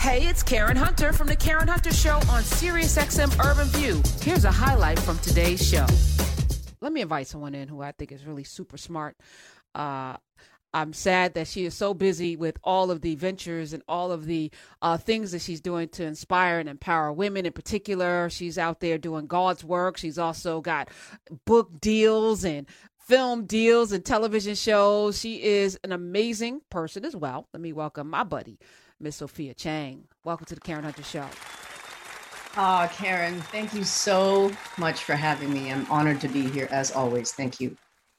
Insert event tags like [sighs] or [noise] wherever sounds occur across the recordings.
Hey, it's Karen Hunter from The Karen Hunter Show on SiriusXM Urban View. Here's a highlight from today's show. Let me invite someone in who I think is really super smart. Uh, I'm sad that she is so busy with all of the ventures and all of the uh, things that she's doing to inspire and empower women in particular. She's out there doing God's work. She's also got book deals and film deals and television shows. She is an amazing person as well. Let me welcome my buddy, Miss Sophia Chang. Welcome to the Karen Hunter Show. Ah, oh, Karen, thank you so much for having me. I'm honored to be here as always. Thank you.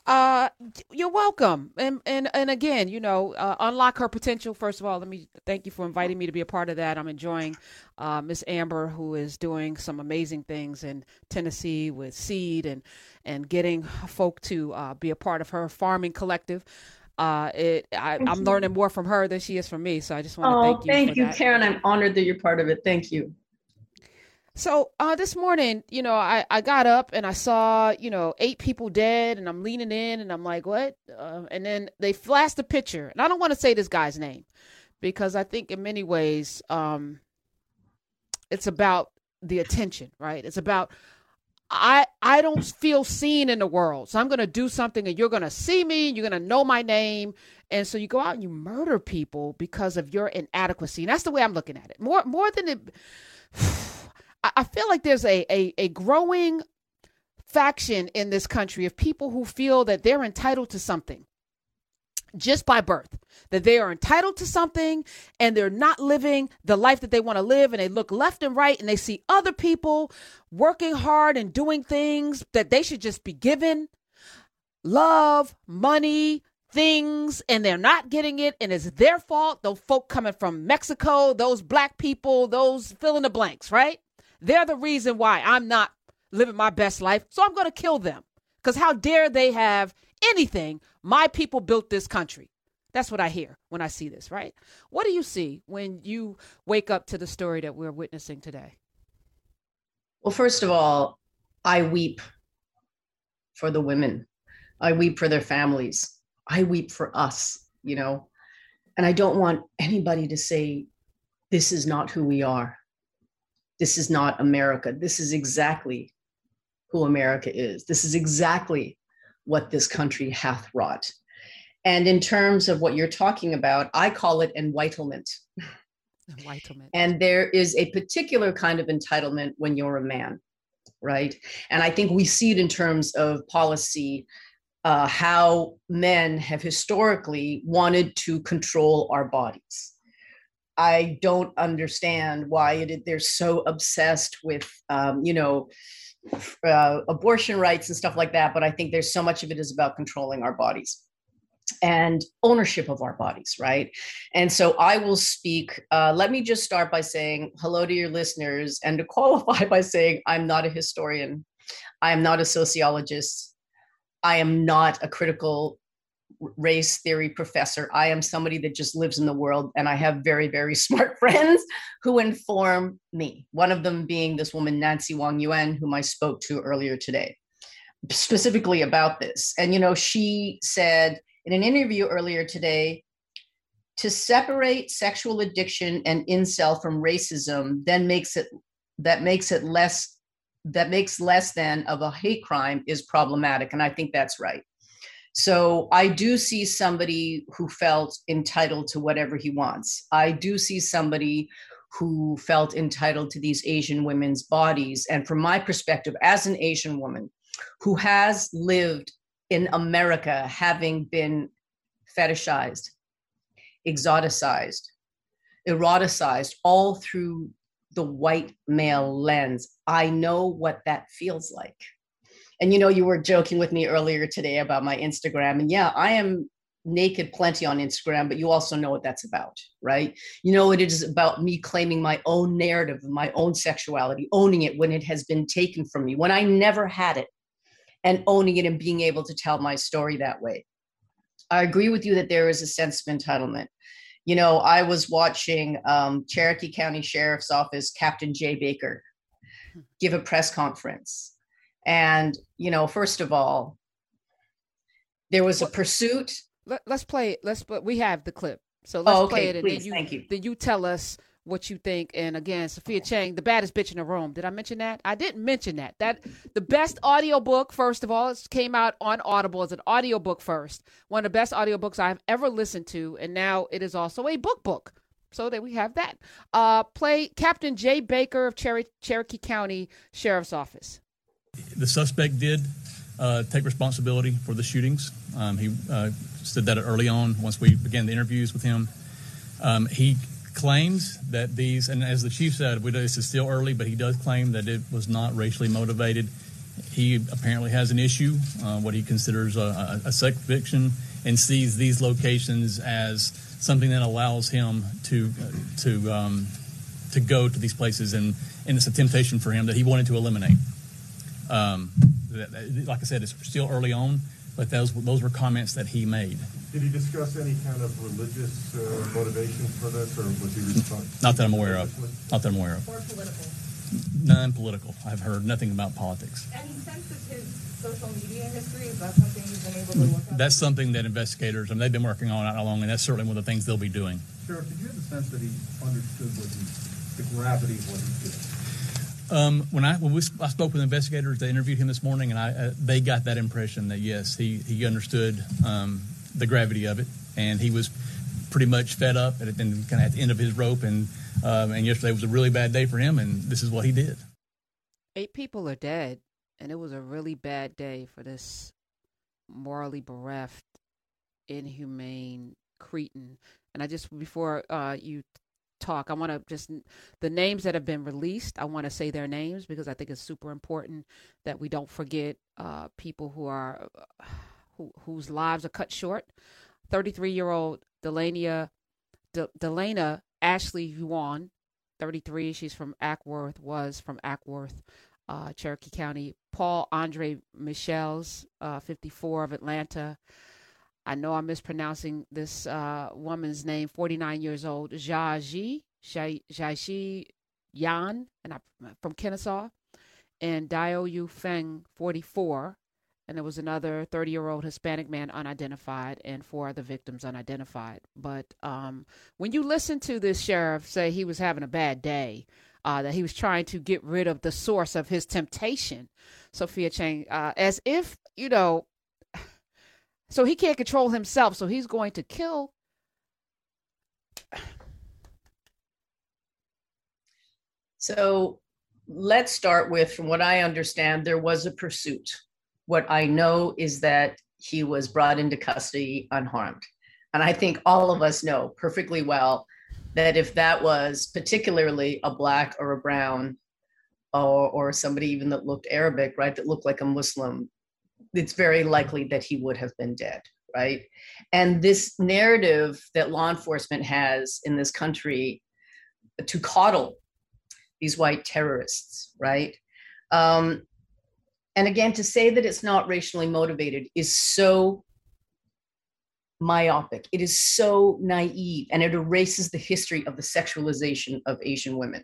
Uh, you're welcome. And and and again, you know, uh, unlock her potential. First of all, let me thank you for inviting me to be a part of that. I'm enjoying uh, Miss Amber, who is doing some amazing things in Tennessee with seed and and getting folk to uh, be a part of her farming collective. Uh, it I, am learning more from her than she is from me. So I just want to oh, thank you. Oh, thank you, that. Karen. I'm honored that you're part of it. Thank you. So uh, this morning, you know, I, I got up and I saw, you know, eight people dead, and I'm leaning in and I'm like, what? Uh, and then they flashed a picture, and I don't want to say this guy's name because I think in many ways, um, it's about the attention, right? It's about I I don't feel seen in the world, so I'm going to do something, and you're going to see me, you're going to know my name, and so you go out and you murder people because of your inadequacy. And that's the way I'm looking at it. More more than it. [sighs] I feel like there's a, a, a growing faction in this country of people who feel that they're entitled to something just by birth, that they are entitled to something and they're not living the life that they want to live. And they look left and right and they see other people working hard and doing things that they should just be given love, money, things, and they're not getting it. And it's their fault. Those folk coming from Mexico, those black people, those fill in the blanks, right? They're the reason why I'm not living my best life. So I'm going to kill them. Because how dare they have anything? My people built this country. That's what I hear when I see this, right? What do you see when you wake up to the story that we're witnessing today? Well, first of all, I weep for the women. I weep for their families. I weep for us, you know. And I don't want anybody to say, this is not who we are this is not America. This is exactly who America is. This is exactly what this country hath wrought. And in terms of what you're talking about, I call it entitlement. Entitlement. And there is a particular kind of entitlement when you're a man, right? And I think we see it in terms of policy, uh, how men have historically wanted to control our bodies. I don't understand why it, they're so obsessed with, um, you know, uh, abortion rights and stuff like that. But I think there's so much of it is about controlling our bodies and ownership of our bodies, right? And so I will speak. Uh, let me just start by saying hello to your listeners and to [laughs] qualify by saying I'm not a historian, I am not a sociologist, I am not a critical race theory professor. I am somebody that just lives in the world, and I have very, very [laughs] smart friends who inform me. One of them being this woman, Nancy Wang Yuen, whom I spoke to earlier today, specifically about this. And, you know, she said in an interview earlier today to separate sexual addiction and incel from racism then makes it that makes it less that makes less than of a hate crime is problematic and i think that's right so I do see somebody who felt entitled to whatever he wants. I do see somebody who felt entitled to these Asian women's bodies. And from my perspective, as an Asian woman who has lived in America, having been fetishized, exoticized, eroticized, all through the white male lens, I know what that feels like and you know you were joking with me earlier today about my instagram. And yeah i am naked plenty on instagram but you also know what that's about right? You know it is about me claiming my own narrative my own sexuality owning it when it has been taken from me when i never had it and owning it and being able to tell my story that way. I agree with you that there is a sense of entitlement. You know i was watching um, cherokee county sheriff's office captain jay baker give a press conference and, you know, first of all, there was a pursuit. Let, us play. Let's. But we have the clip, so let's oh, okay, play it, and please, then you, thank you. Then you tell us what you think. And again, Sophia Chang, the baddest bitch in the room. Did I mention that? I didn't mention that. That the best audiobook, first of all, it came out on Audible as an audiobook first. One of the best audiobooks I've ever listened to, and now it is also a book book. So that we have that. Uh, play Captain Jay Baker of Cher- Cherokee County Sheriff's Office. The suspect did uh, take responsibility for the shootings. Um, he uh, said that early on once we began the interviews with him. Um, he claims that these, and as the chief said, we, this is still early, but he does claim that it was not racially motivated. He apparently has an issue, uh, what he considers a, a, a sex addiction, and sees these locations as something that allows him to to um, to go to these places, and and it's a temptation for him that he wanted to eliminate. Um, like I said, it's still early on, but those those were comments that he made. Did he discuss any kind of religious uh, motivation for this, or was he responding? Not that I'm aware of. Not that I'm aware of. Or political? None political. I've heard nothing about politics. Any sense of his social media history? Is that something you've been able to look at? That's something that investigators, I mean, they've been working on how long, and that's certainly one of the things they'll be doing. Sheriff, did you have the sense that he understood what he, the gravity of what he did? Um, when I when we, I spoke with investigators, they interviewed him this morning, and I uh, they got that impression that yes, he he understood um, the gravity of it, and he was pretty much fed up and kind of at the end of his rope, and um, and yesterday was a really bad day for him, and this is what he did. Eight people are dead, and it was a really bad day for this morally bereft, inhumane cretin. And I just before uh, you talk. I want to just the names that have been released. I want to say their names because I think it's super important that we don't forget uh, people who are uh, who, whose lives are cut short. Thirty-three year old Delania De, Delaina Ashley Yaun, thirty-three. She's from Acworth. Was from Acworth. Uh, Cherokee County. Paul Andre Michels, uh, 54 of Atlanta. I know I'm mispronouncing this uh, woman's name, 49 years old, Jiaji, Jiaxi Yan, and I, from Kennesaw, and Dio Yu Feng, 44, and there was another 30 year old Hispanic man unidentified, and four other victims unidentified. But um, when you listen to this sheriff say he was having a bad day, uh, that he was trying to get rid of the source of his temptation, Sophia Chang, uh, as if, you know, so he can't control himself. So he's going to kill. So let's start with from what I understand, there was a pursuit. What I know is that he was brought into custody unharmed. And I think all of us know perfectly well that if that was particularly a black or a brown or, or somebody even that looked Arabic, right, that looked like a Muslim, it's very likely that he would have been dead, right? And this narrative that law enforcement has in this country to coddle these white terrorists, right? Um, and again, to say that it's not racially motivated is so myopic. It is so naive, and it erases the history of the sexualization of Asian women.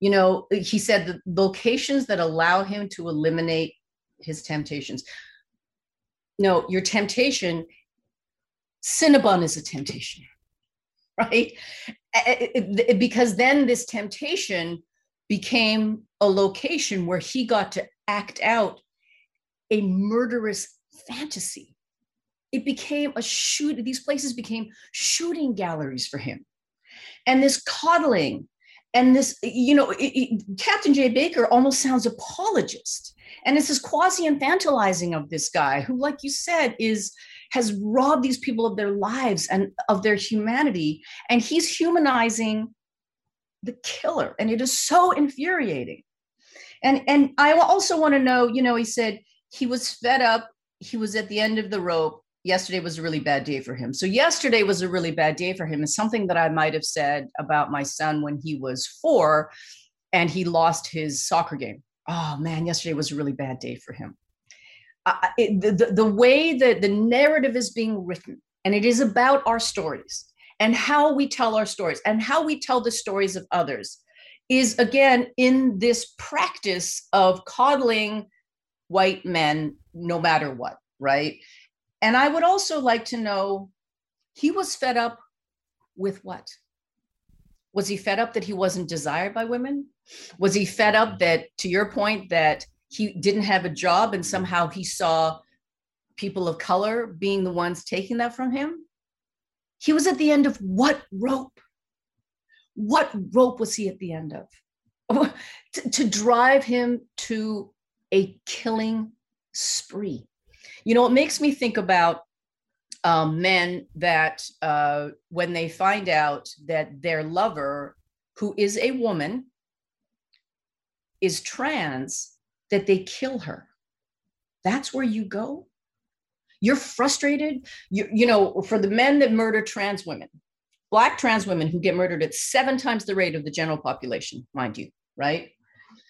You know, he said the locations that allow him to eliminate his temptations. No, your temptation, Cinnabon is a temptation, [laughs] right? It, it, it, because then this temptation became a location where he got to act out a murderous fantasy. It became a shoot, these places became shooting galleries for him. And this coddling and this, you know, it, Captain Jay Baker almost sounds apologist and it's this quasi infantilizing of this guy who like you said is has robbed these people of their lives and of their humanity. And he's humanizing the killer. And it is so infuriating. And and i also want to know you know he said he was fed up. He was at the end of the rope. Yesterday was a really bad day for him. So yesterday was a really bad day for him. And something that i might have said about my son when he was four and he lost his soccer game oh man, yesterday was a really bad day for him. Uh, it, the, the, the way that the narrative is being written, and it is about our stories and how we tell our stories and how we tell the stories of others, is again in this practice of coddling white men no matter what, right? And I would also like to know he was fed up with what? Was he fed up that he wasn't desired by women? Was he fed up that, to your point, that he didn't have a job and somehow he saw people of color being the ones taking that from him? He was at the end of what rope? What rope was he at the end of? [laughs] to, drive him to a killing spree. You know, it makes me think about um, men that uh, when they find out that their lover, who is a woman, is trans, that they kill her. That's where you go. You're frustrated. You, you know, for the men that murder trans women, black trans women who get murdered at seven times the rate of the general population, mind you, right?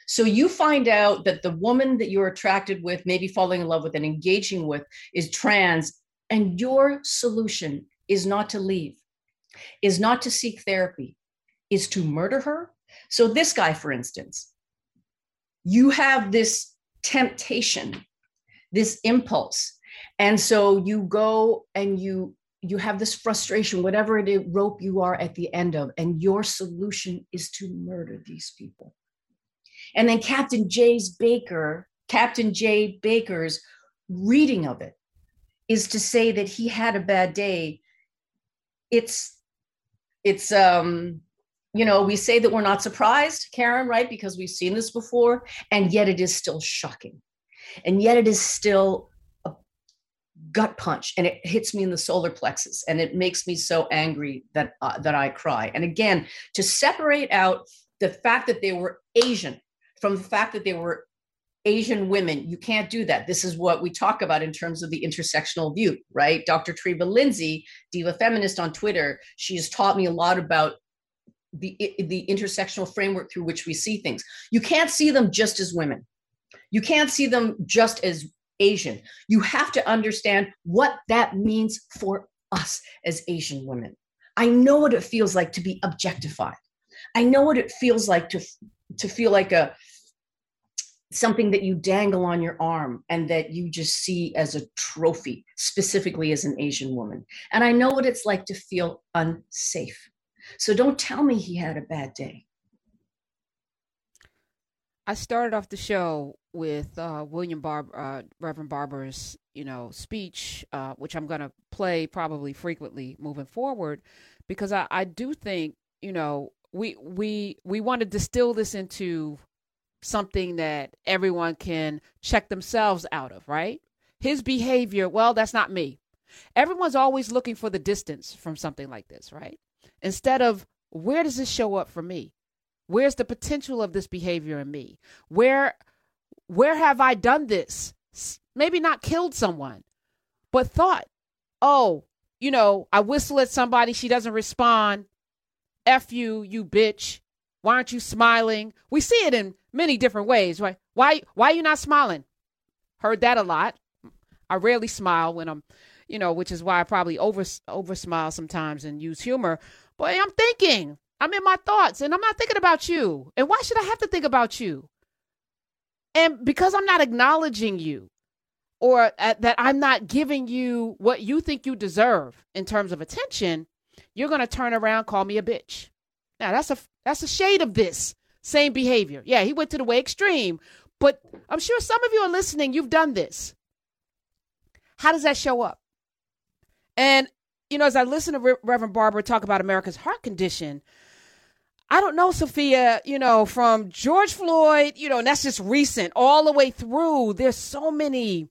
So you find out that the woman that you're attracted with, maybe falling in love with and engaging with, is trans, and your solution is not to leave, is not to seek therapy, is to murder her. So, this guy, for instance, you have this temptation, this impulse. And so you go and you you have this frustration, whatever it is, rope you are at the end of, and your solution is to murder these people. And then Captain Jay's Baker, Captain Jay Baker's reading of it is to say that he had a bad day. It's it's um you know, we say that we're not surprised, Karen, right? Because we've seen this before, and yet it is still shocking. And yet it is still a gut punch and it hits me in the solar plexus and it makes me so angry that uh, that I cry. And again, to separate out the fact that they were Asian from the fact that they were Asian women. You can't do that. This is what we talk about in terms of the intersectional view, right? Dr. Treva Lindsay, Diva Feminist on Twitter, she has taught me a lot about the, the intersectional framework through which we see things. You can't see them just as women. You can't see them just as Asian. You have to understand what that means for us as Asian women. I know what it feels like to be objectified. I know what it feels like to to feel like a something that you dangle on your arm and that you just see as a trophy, specifically as an Asian woman. And I know what it's like to feel unsafe. So don't tell me he had a bad day. I started off the show with uh, William Barber, uh, Reverend Barber's, you know, speech, uh, which I'm going to play probably frequently moving forward, because I, I do think, you know, we we we want to distill this into something that everyone can check themselves out of, right? His behavior, well, that's not me. Everyone's always looking for the distance from something like this, right? Instead of where does this show up for me? Where's the potential of this behavior in me? Where where have I done this? Maybe not killed someone, but thought, "Oh, you know, I whistle at somebody, she doesn't respond. F you, you bitch. Why aren't you smiling? We see it in many different ways, right? Why why are you not smiling? Heard that a lot. I rarely smile when I'm, you know, which is why I probably over over smile sometimes and use humor. But I'm thinking. I'm in my thoughts and I'm not thinking about you. And why should I have to think about you? And because I'm not acknowledging you or uh, that I'm not giving you what you think you deserve in terms of attention, you're going to turn around call me a bitch. Now that's a that's a shade of this same behavior. Yeah, he went to the way extreme, but I'm sure some of you are listening, you've done this. How does that show up? And you know, as I listen to Re- Reverend Barber talk about America's heart condition, I don't know, Sophia, you know, from George Floyd, you know, and that's just recent, all the way through, there's so many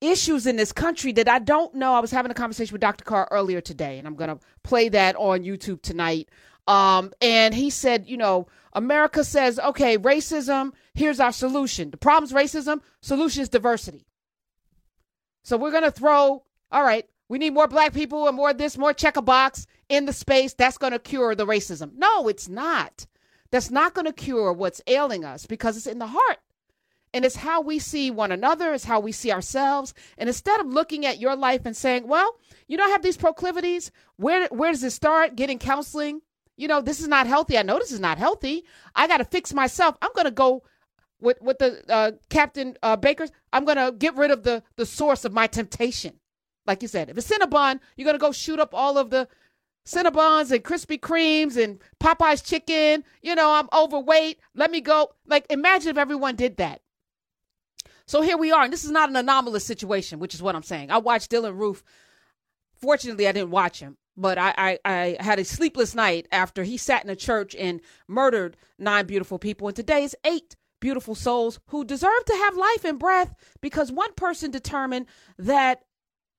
issues in this country that I don't know. I was having a conversation with Dr. Carr earlier today, and I'm going to play that on YouTube tonight. Um, and he said, you know, America says, okay, racism, here's our solution. The problem's racism, solution is diversity. So we're going to throw, all right, we need more black people and more this, more check a box in the space. That's going to cure the racism. No, it's not. That's not going to cure what's ailing us because it's in the heart. And it's how we see one another, it's how we see ourselves. And instead of looking at your life and saying, well, you don't have these proclivities, where, where does it start? Getting counseling. You know, this is not healthy. I know this is not healthy. I got to fix myself. I'm going to go with, with the uh, Captain uh, Baker's. I'm going to get rid of the, the source of my temptation. Like you said, if it's Cinnabon, you're going to go shoot up all of the Cinnabons and Krispy Kremes and Popeye's chicken. You know, I'm overweight. Let me go. Like, imagine if everyone did that. So here we are, and this is not an anomalous situation, which is what I'm saying. I watched Dylann Roof. Fortunately, I didn't watch him, but I, I, I had a sleepless night after he sat in a church and murdered nine beautiful people. And today is eight beautiful souls who deserve to have life and breath because one person determined that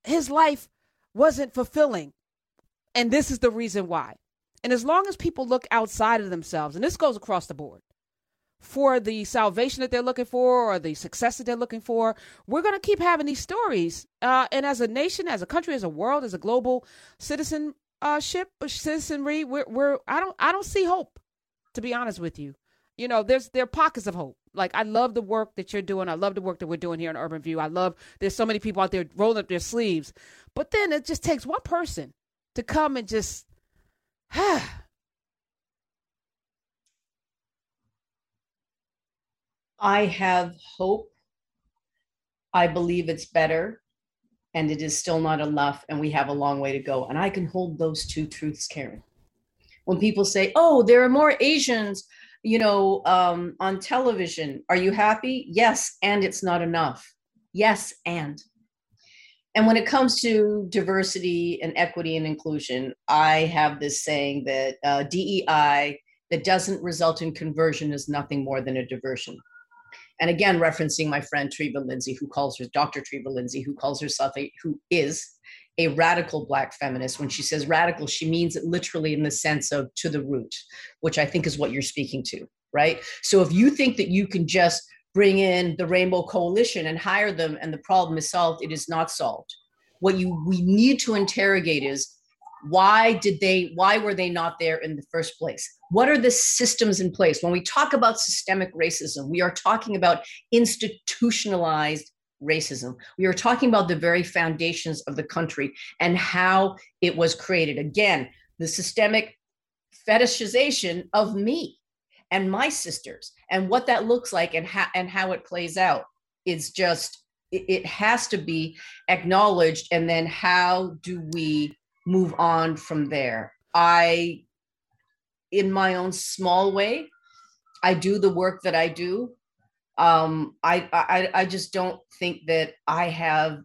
his life wasn't fulfilling. And this is the reason why. And as long as people look outside of themselves, and this goes across the board, for the salvation that they're looking for or the success that they're looking for. We're going to keep having these stories. Uh, and as a nation, as a country, as a world, as a global citizenship, citizenry, we're, we're I don't I don't see hope. To be honest with you, you know, there's there are pockets of hope. Like I love the work that you're doing. I love the work that we're doing here in Urban View. I love there's so many people out there rolling up their sleeves. But then it just takes one person to come and just [sighs] I have hope. I believe it's better, and it is still not enough, and we have a long way to go. And I can hold those two truths, Karen. When people say, "Oh, there are more Asians," you know, um, on television, are you happy? Yes, and it's not enough. Yes, and. And when it comes to diversity and equity and inclusion, I have this saying that uh, DEI that doesn't result in conversion is nothing more than a diversion. And again, referencing my friend Treva Lindsay, who calls her Dr. Treva Lindsay, who calls herself a, who is a radical black feminist. When she says radical, she means it literally in the sense of to the root, which I think is what you're speaking to, right? So if you think that you can just bring in the Rainbow Coalition and hire them and the problem is solved, it is not solved. What you we need to interrogate is why did they why were they not there in the first place what are the systems in place when we talk about systemic racism we are talking about institutionalized racism we are talking about the very foundations of the country and how it was created again the systemic fetishization of me and my sisters and what that looks like and how and how it plays out is just it has to be acknowledged and then how do we move on from there. I, in my own small way, I do the work that I do. Um, I, I, I just don't think that I have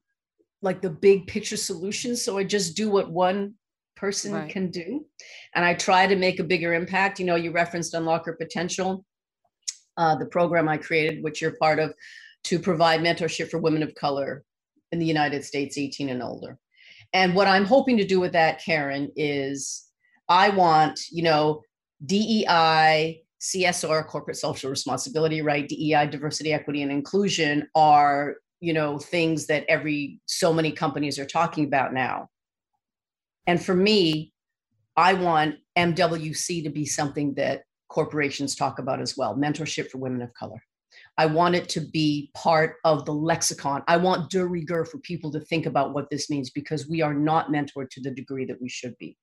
like the big picture solution. So I just do what one person right. can do. And I try to make a bigger impact. You know, you referenced Unlock Your Potential, uh, the program I created, which you're part of, to provide mentorship for women of color in the United States, 18 and older. And what I'm hoping to do with that, Karen, is I want, you know, DEI, CSR, corporate social responsibility, right? DEI, diversity, equity, and inclusion are, you know, things that every so many companies are talking about now. And for me, I want MWC to be something that corporations talk about as well mentorship for women of color. I want it to be part of the lexicon. I want de rigueur for people to think about what this means because we are not mentored to the degree that we should be.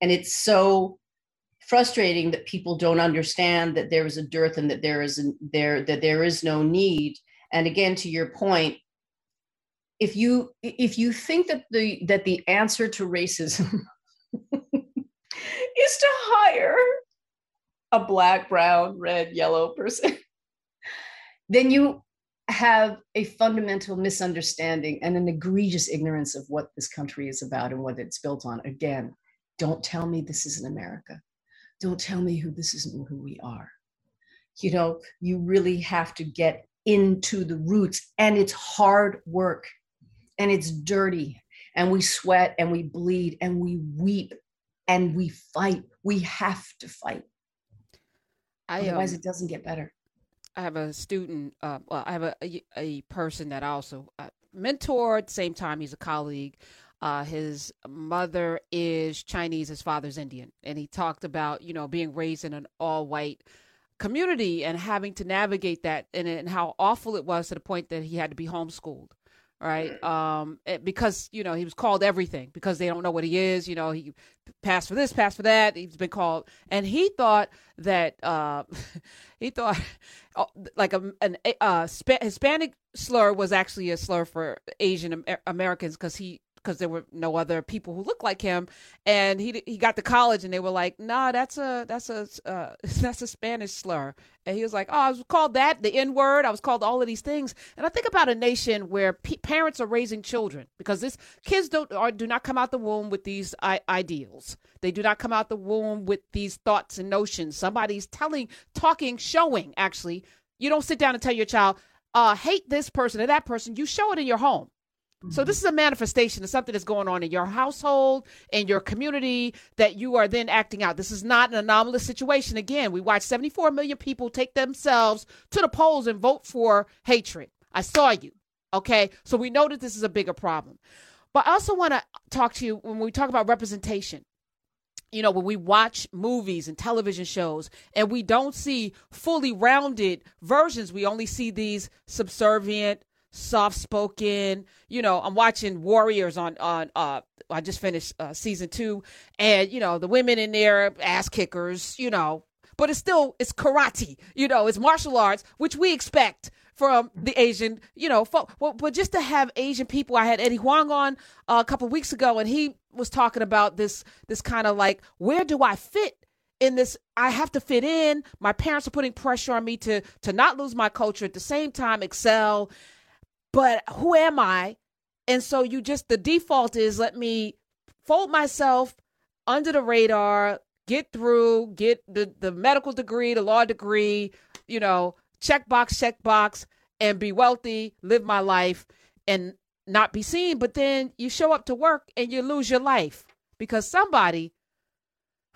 And it's so frustrating that people don't understand that there is a dearth and that there is there that there is no need. And again, to your point, if you if you think that the that the answer to racism [laughs] is to hire a black, brown, red, yellow person [laughs] then you have a fundamental misunderstanding and an egregious ignorance of what this country is about and what it's built on. Again, don't tell me this isn't America. Don't tell me who this isn't who we are. You know, you really have to get into the roots, and it's hard work and it's dirty, and we sweat and we bleed and we weep and we fight. We have to fight. I, Otherwise, um, it doesn't get better. I have a student. Uh, well, I have a, a, a person that I also uh, mentor. At the same time, he's a colleague. Uh, his mother is Chinese. His father's Indian, and he talked about you know being raised in an all-white community and having to navigate that, and, and how awful it was to the point that he had to be homeschooled right? Um, eh, because you know he was called everything because they don't know what he is. You know, he passed for this, passed for that. He's been called, and he thought that uh, [laughs] he thought [laughs] oh, like a, an uh, Hispanic slur was actually a slur for Asian Americans because he because there were no other people who looked like him. And he he got to college, and they were like, "Nah, that's a that's a uh, [laughs] that's a Spanish slur." And he was like, "Oh, I was called that, the N word. I was called all of these things." And I think about a nation where p- parents are raising children because this kids don't are, do not come out the womb with these I- ideals. They do not come out the womb with these thoughts and notions. Somebody's telling, talking, showing. Actually, you don't sit down and tell your child, uh, "Hate this person or that person." You show it in your home. So this is a manifestation of something that's going on in your household, in your community that you are then acting out. This is not an anomalous situation. Again, we watched 74 million people take themselves to the polls and vote for hatred. I saw you. Okay. So we know that this is a bigger problem. But I also want to talk to you when we talk about representation. You know, when we watch movies and television shows and we don't see fully rounded versions, we only see these subservient, soft spoken. You know, I'm watching Warriors on on. uh I just finished uh, season two, and you know the women in there ass kickers. You know, but it's still it's karate. You know, it's martial arts, which we expect from the Asian. You know, folk. Well, but just to have Asian people, I had Eddie Huang on uh, a couple weeks ago, and he was talking about this this kind of like where do I fit in this i have to fit in my parents are putting pressure on me to to not lose my culture at the same time excel but who am I? And so you just, the default is let me fold myself under the radar, get through, get the, the medical degree, the law degree, you know, check box, check box, and be wealthy, live my life, and not be seen. But then you show up to work and you lose your life because somebody.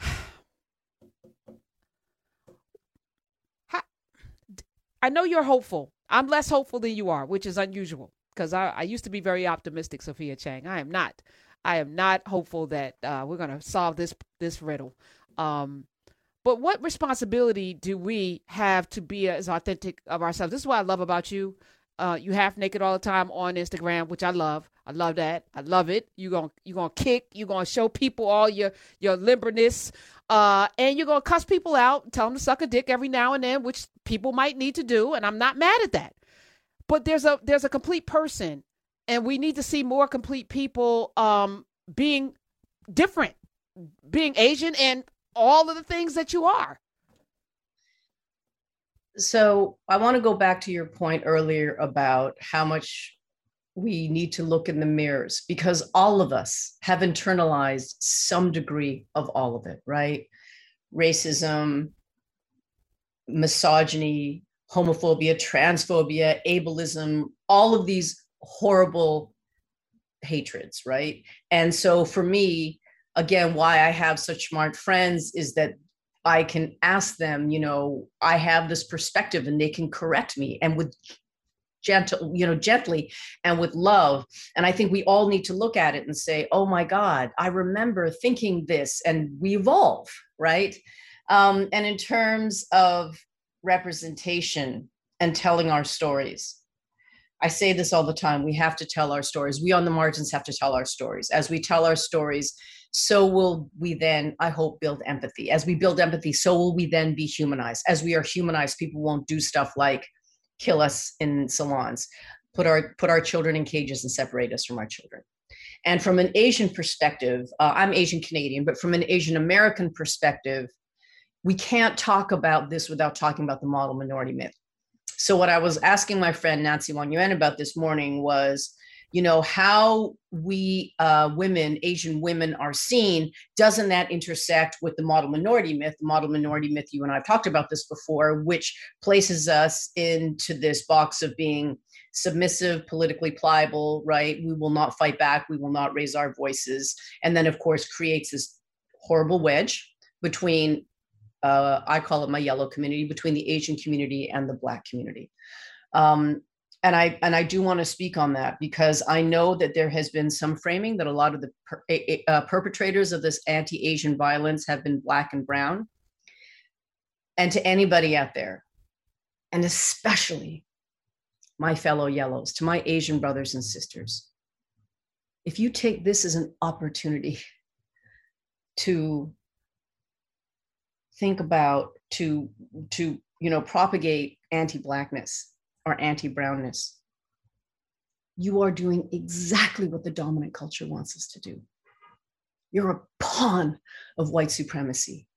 [sighs] I know you're hopeful I'm less hopeful than you are, which is unusual because I, I used to be very optimistic, Sophia Chang. I am not. I am not hopeful that uh, we're going to solve this this riddle. Um, but what responsibility do we have to be as authentic of ourselves? This is what I love about you. Uh, you half naked all the time on Instagram, which I love. I love that. I love it. You gonna you gonna kick. You gonna show people all your your limberness, uh, and you're gonna cuss people out, tell them to suck a dick every now and then, which people might need to do, and I'm not mad at that. But there's a there's a complete person, and we need to see more complete people um, being different, being Asian, and all of the things that you are. So I want to go back to your point earlier about how much we need to look in the mirrors because all of us have internalized some degree of all of it, right? Racism, misogyny, homophobia, transphobia, ableism, all of these horrible hatreds, right? And so for me, again, why I have such smart friends is that I can ask them, you know, I have this perspective and they can correct me. And with gentle you know gently and with love and i think we all need to look at it and say oh my god i remember thinking this and we evolve right um, and in terms of representation and telling our stories i say this all the time we have to tell our stories we on the margins have to tell our stories as we tell our stories so will we then i hope build empathy as we build empathy so will we then be humanized as we are humanized people won't do stuff like kill us in salons, put our put our children in cages and separate us from our children. And from an Asian perspective, uh, I'm Asian Canadian, but from an Asian American perspective, we can't talk about this without talking about the model minority myth. So what I was asking my friend Nancy Wang Yuen about this morning was you know how we uh, women asian women are seen doesn't that intersect with the model minority myth? The model minority myth you and i've talked about this before which places us into this box of being submissive politically pliable right? We will not fight back. We will not raise our voices. And then of course creates this horrible wedge between uh, i call it my yellow community between the asian community and the black community um, and I and I do want to speak on that because I know that there has been some framing that a lot of the per, uh, perpetrators of this anti-Asian violence have been black and brown. And to anybody out there, and especially my fellow yellows, to my Asian brothers and sisters, if you take this as an opportunity to think about to to you know propagate anti-blackness or anti brownness. you are doing exactly what the dominant culture wants us to do. You're a pawn of white supremacy.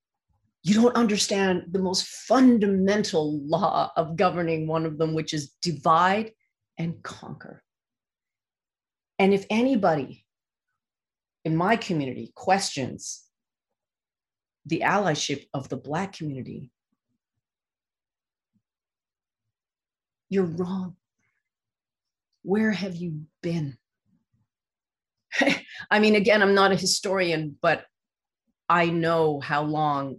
You don't understand the most fundamental law of governing one of them, which is divide and conquer. And if anybody in my community questions the allyship of the Black community, you're wrong. Where have you been? [laughs] I mean, again, I'm not a historian, but I know how long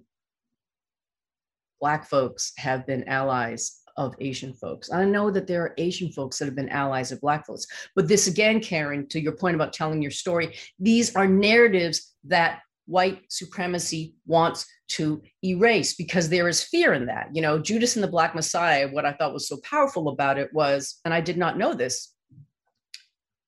Black folks have been allies of Asian folks. I know that there are Asian folks that have been allies of Black folks. But this again, Karen, to your point about telling your story, these are narratives that white supremacy wants to erase because there is fear in that. You know, Judas and the Black Messiah, what I thought was so powerful about it was, and I did not know this,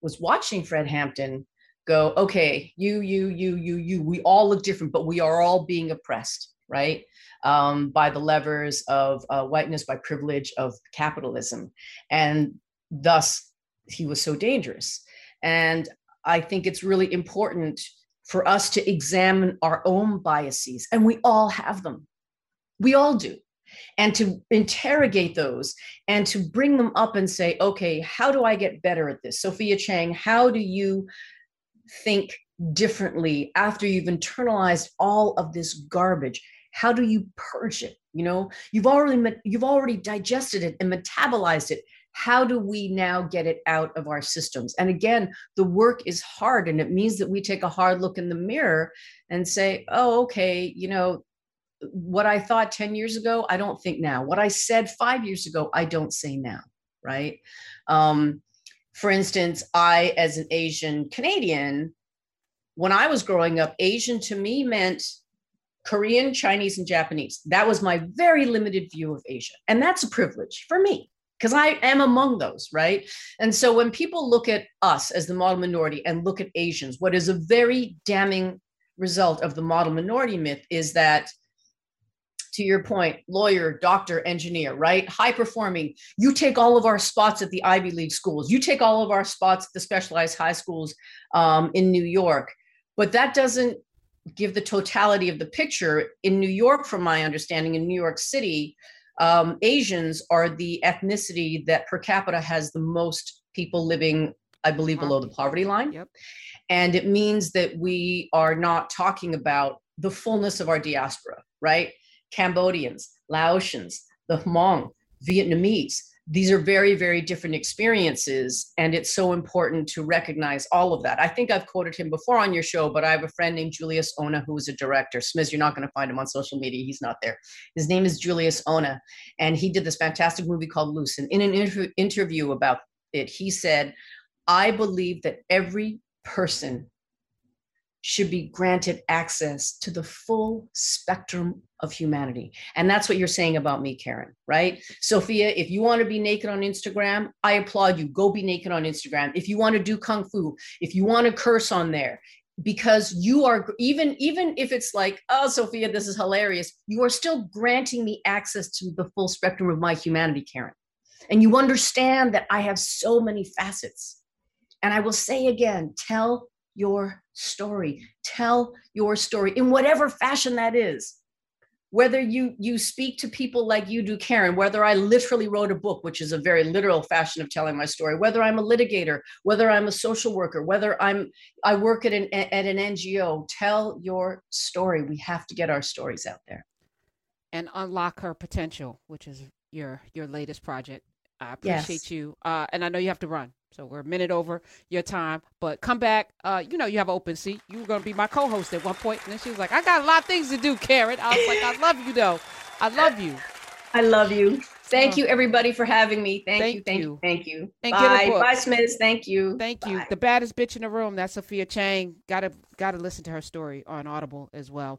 was watching Fred Hampton go, okay, you, you, you, you, you, we all look different, but we are all being oppressed, right? Um, by the levers of uh, whiteness, by privilege of capitalism. And thus, he was so dangerous. And I think it's really important for us to examine our own biases, and we all have them. We all do. And to interrogate those and to bring them up and say, okay, how do I get better at this? Sophia Chang, how do you think differently after you've internalized all of this garbage? How do you purge it? You know, you've already you've already digested it and metabolized it how do we now get it out of our systems? And again the work is hard and it means that we take a hard look in the mirror and say oh okay you know what i thought 10 years ago i don't think now. What i said 5 years ago i don't say now right? Um, for instance i as an asian canadian when i was growing up asian to me meant korean chinese and japanese. That was my very limited view of asia and that's a privilege for me because I am among those, right? And so when people look at us as the model minority and look at Asians, what is a very damning result of the model minority myth is that to your point, lawyer, doctor, engineer, right? High performing. You take all of our spots at the Ivy League schools. You take all of our spots at the specialized high schools um, in New York. But that doesn't give the totality of the picture. In New York, from my understanding, in New York City, um, Asians are the ethnicity that per capita has the most people living, I believe, below the poverty line. Yep. And it means that we are not talking about the fullness of our diaspora, right? Cambodians, Laotians, the Hmong, Vietnamese, these are very, very different experiences. And it's so important to recognize all of that. I think I've quoted him before on your show, but I have a friend named Julius Onah, who is a director. Smith, you're not going to find him on social media. He's not there. His name is Julius Onah And he did this fantastic movie called Luce. And in an inter- interview about it, he said, I believe that every person should be granted access to the full spectrum of humanity. And that's what you're saying about me, Karen, right? Sophia, if you want to be naked on Instagram, I applaud you. Go be naked on Instagram. If you want to do kung fu, if you want to curse on there, because you are even even if it's like oh sophia this is hilarious you are still granting me access to the full spectrum of my humanity karen and you understand that i have so many facets and i will say again tell your story. Tell your story in whatever fashion that is. Whether you you speak to people like you do, Karen, whether I literally wrote a book, which is a very literal fashion of telling my story, whether I'm a litigator, whether I'm a social worker, whether I'm I work at an at an NGO, tell your story. We have to get our stories out there. And unlock her potential, which is your your latest project. I appreciate yes. you. Uh, and I know you have to run. So we're a minute over your time, but come back. Uh, you know, you have an open seat. You were going to be my co-host at one point, and then she was like, "I got a lot of things to do, Karen." I was like, "I love you, though. I love you." I love you. Thank you, everybody, for having me. Thank, thank you, thank you, thank you. Bye, bye, Smiths. Thank you. Thank you. Bye. The baddest bitch in the room. That's Sophia Chang. Gotta gotta listen to her story on Audible as well.